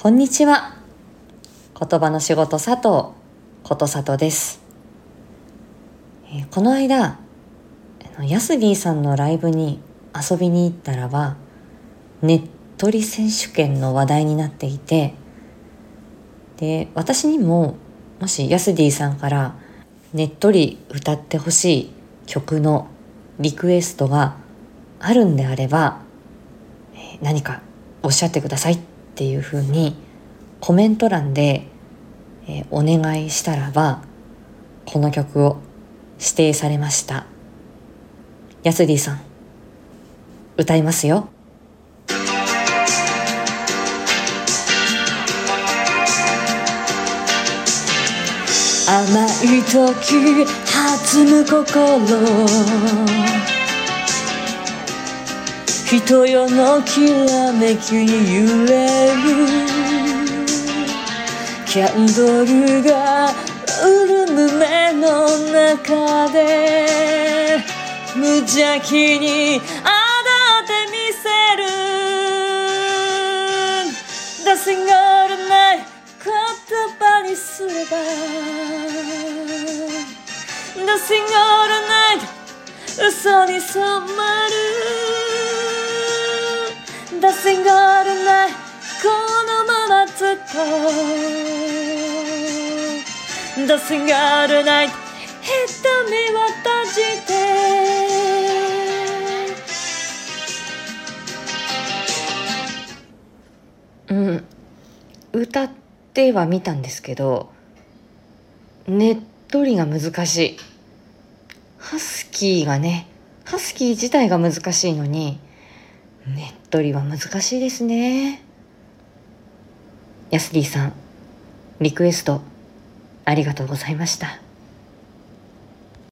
こんにちは。言葉の仕事佐藤ことさとです。えーこの間、ヤスディさんのライブに遊びに行ったらば、ねっとり選手権の話題になっていて、で、私にも、もしヤスディさんからねっとり歌ってほしい曲のリクエストがあるんであれば、何かおっしゃってくださいっていうふうにコメント欄で、えーお願いしたらばこの曲を指定されました。ヤスディさん歌いますよ。甘い時弾む心。人よのきらめきに揺れるキャンドルが潤む目の中で無邪気にあだってみせる。Nothing all night 言葉にすれば Nothing all night 嘘に染まる。Nothing all night このままずっと Nothing all night 瞳を閉じて。うん。歌ってはみたんですけどねっとりが難しい。ハスキーがねハスキー自体が難しいのにねっとりは難しいですね。ヤスディさんリクエストありがとうございました。